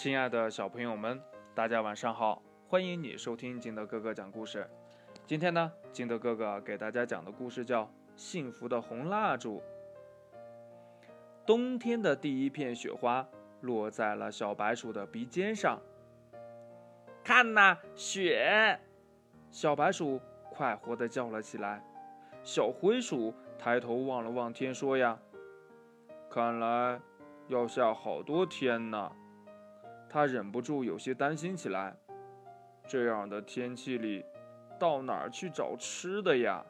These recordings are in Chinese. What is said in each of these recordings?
亲爱的小朋友们，大家晚上好！欢迎你收听金德哥哥讲故事。今天呢，金德哥哥给大家讲的故事叫《幸福的红蜡烛》。冬天的第一片雪花落在了小白鼠的鼻尖上。看呐，雪！小白鼠快活地叫了起来。小灰鼠抬头望了望天，说：“呀，看来要下好多天呢。”他忍不住有些担心起来。这样的天气里，到哪儿去找吃的呀？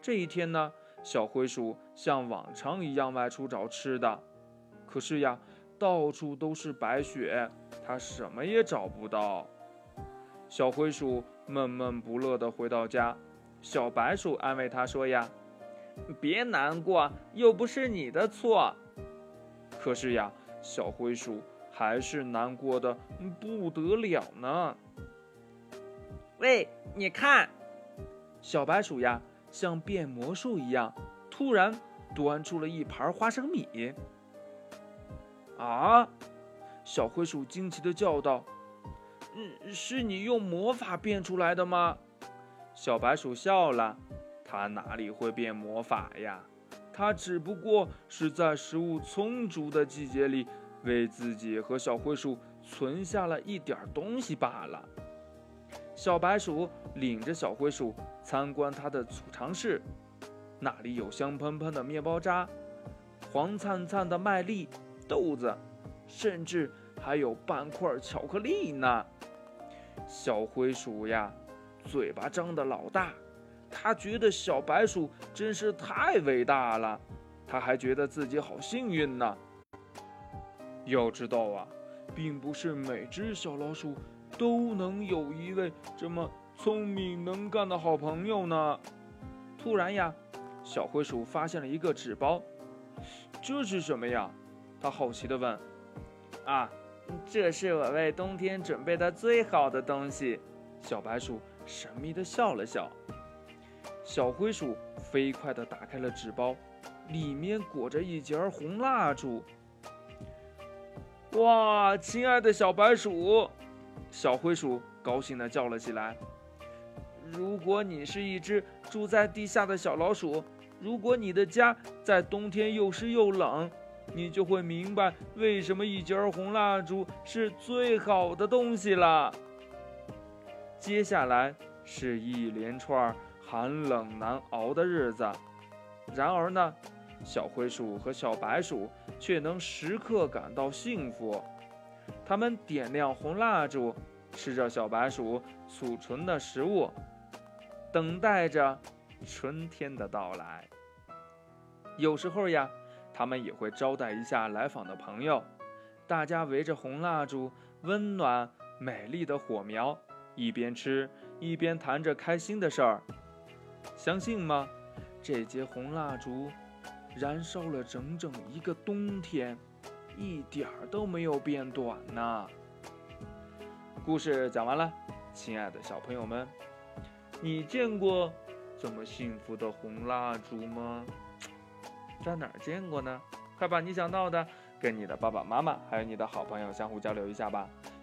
这一天呢，小灰鼠像往常一样外出找吃的，可是呀，到处都是白雪，它什么也找不到。小灰鼠闷闷不乐地回到家，小白鼠安慰它说：“呀，别难过，又不是你的错。”可是呀，小灰鼠。还是难过的不得了呢。喂，你看，小白鼠呀，像变魔术一样，突然端出了一盘花生米。啊！小灰鼠惊奇的叫道：“嗯，是你用魔法变出来的吗？”小白鼠笑了，它哪里会变魔法呀？它只不过是在食物充足的季节里。为自己和小灰鼠存下了一点东西罢了。小白鼠领着小灰鼠参观它的储藏室，那里有香喷喷的面包渣、黄灿灿的麦粒、豆子，甚至还有半块巧克力呢。小灰鼠呀，嘴巴张得老大，它觉得小白鼠真是太伟大了，它还觉得自己好幸运呢。要知道啊，并不是每只小老鼠都能有一位这么聪明能干的好朋友呢。突然呀，小灰鼠发现了一个纸包，这是什么呀？它好奇地问。啊，这是我为冬天准备的最好的东西。小白鼠神秘地笑了笑。小灰鼠飞快地打开了纸包，里面裹着一截红蜡烛。哇，亲爱的小白鼠，小灰鼠高兴地叫了起来。如果你是一只住在地下的小老鼠，如果你的家在冬天又湿又冷，你就会明白为什么一截红蜡烛是最好的东西了。接下来是一连串寒冷难熬的日子，然而呢？小灰鼠和小白鼠却能时刻感到幸福，它们点亮红蜡烛，吃着小白鼠储存的食物，等待着春天的到来。有时候呀，它们也会招待一下来访的朋友，大家围着红蜡烛，温暖美丽的火苗，一边吃一边谈着开心的事儿。相信吗？这节红蜡烛。燃烧了整整一个冬天，一点儿都没有变短呢。故事讲完了，亲爱的小朋友们，你见过这么幸福的红蜡烛吗？在哪儿见过呢？快把你想到的跟你的爸爸妈妈还有你的好朋友相互交流一下吧。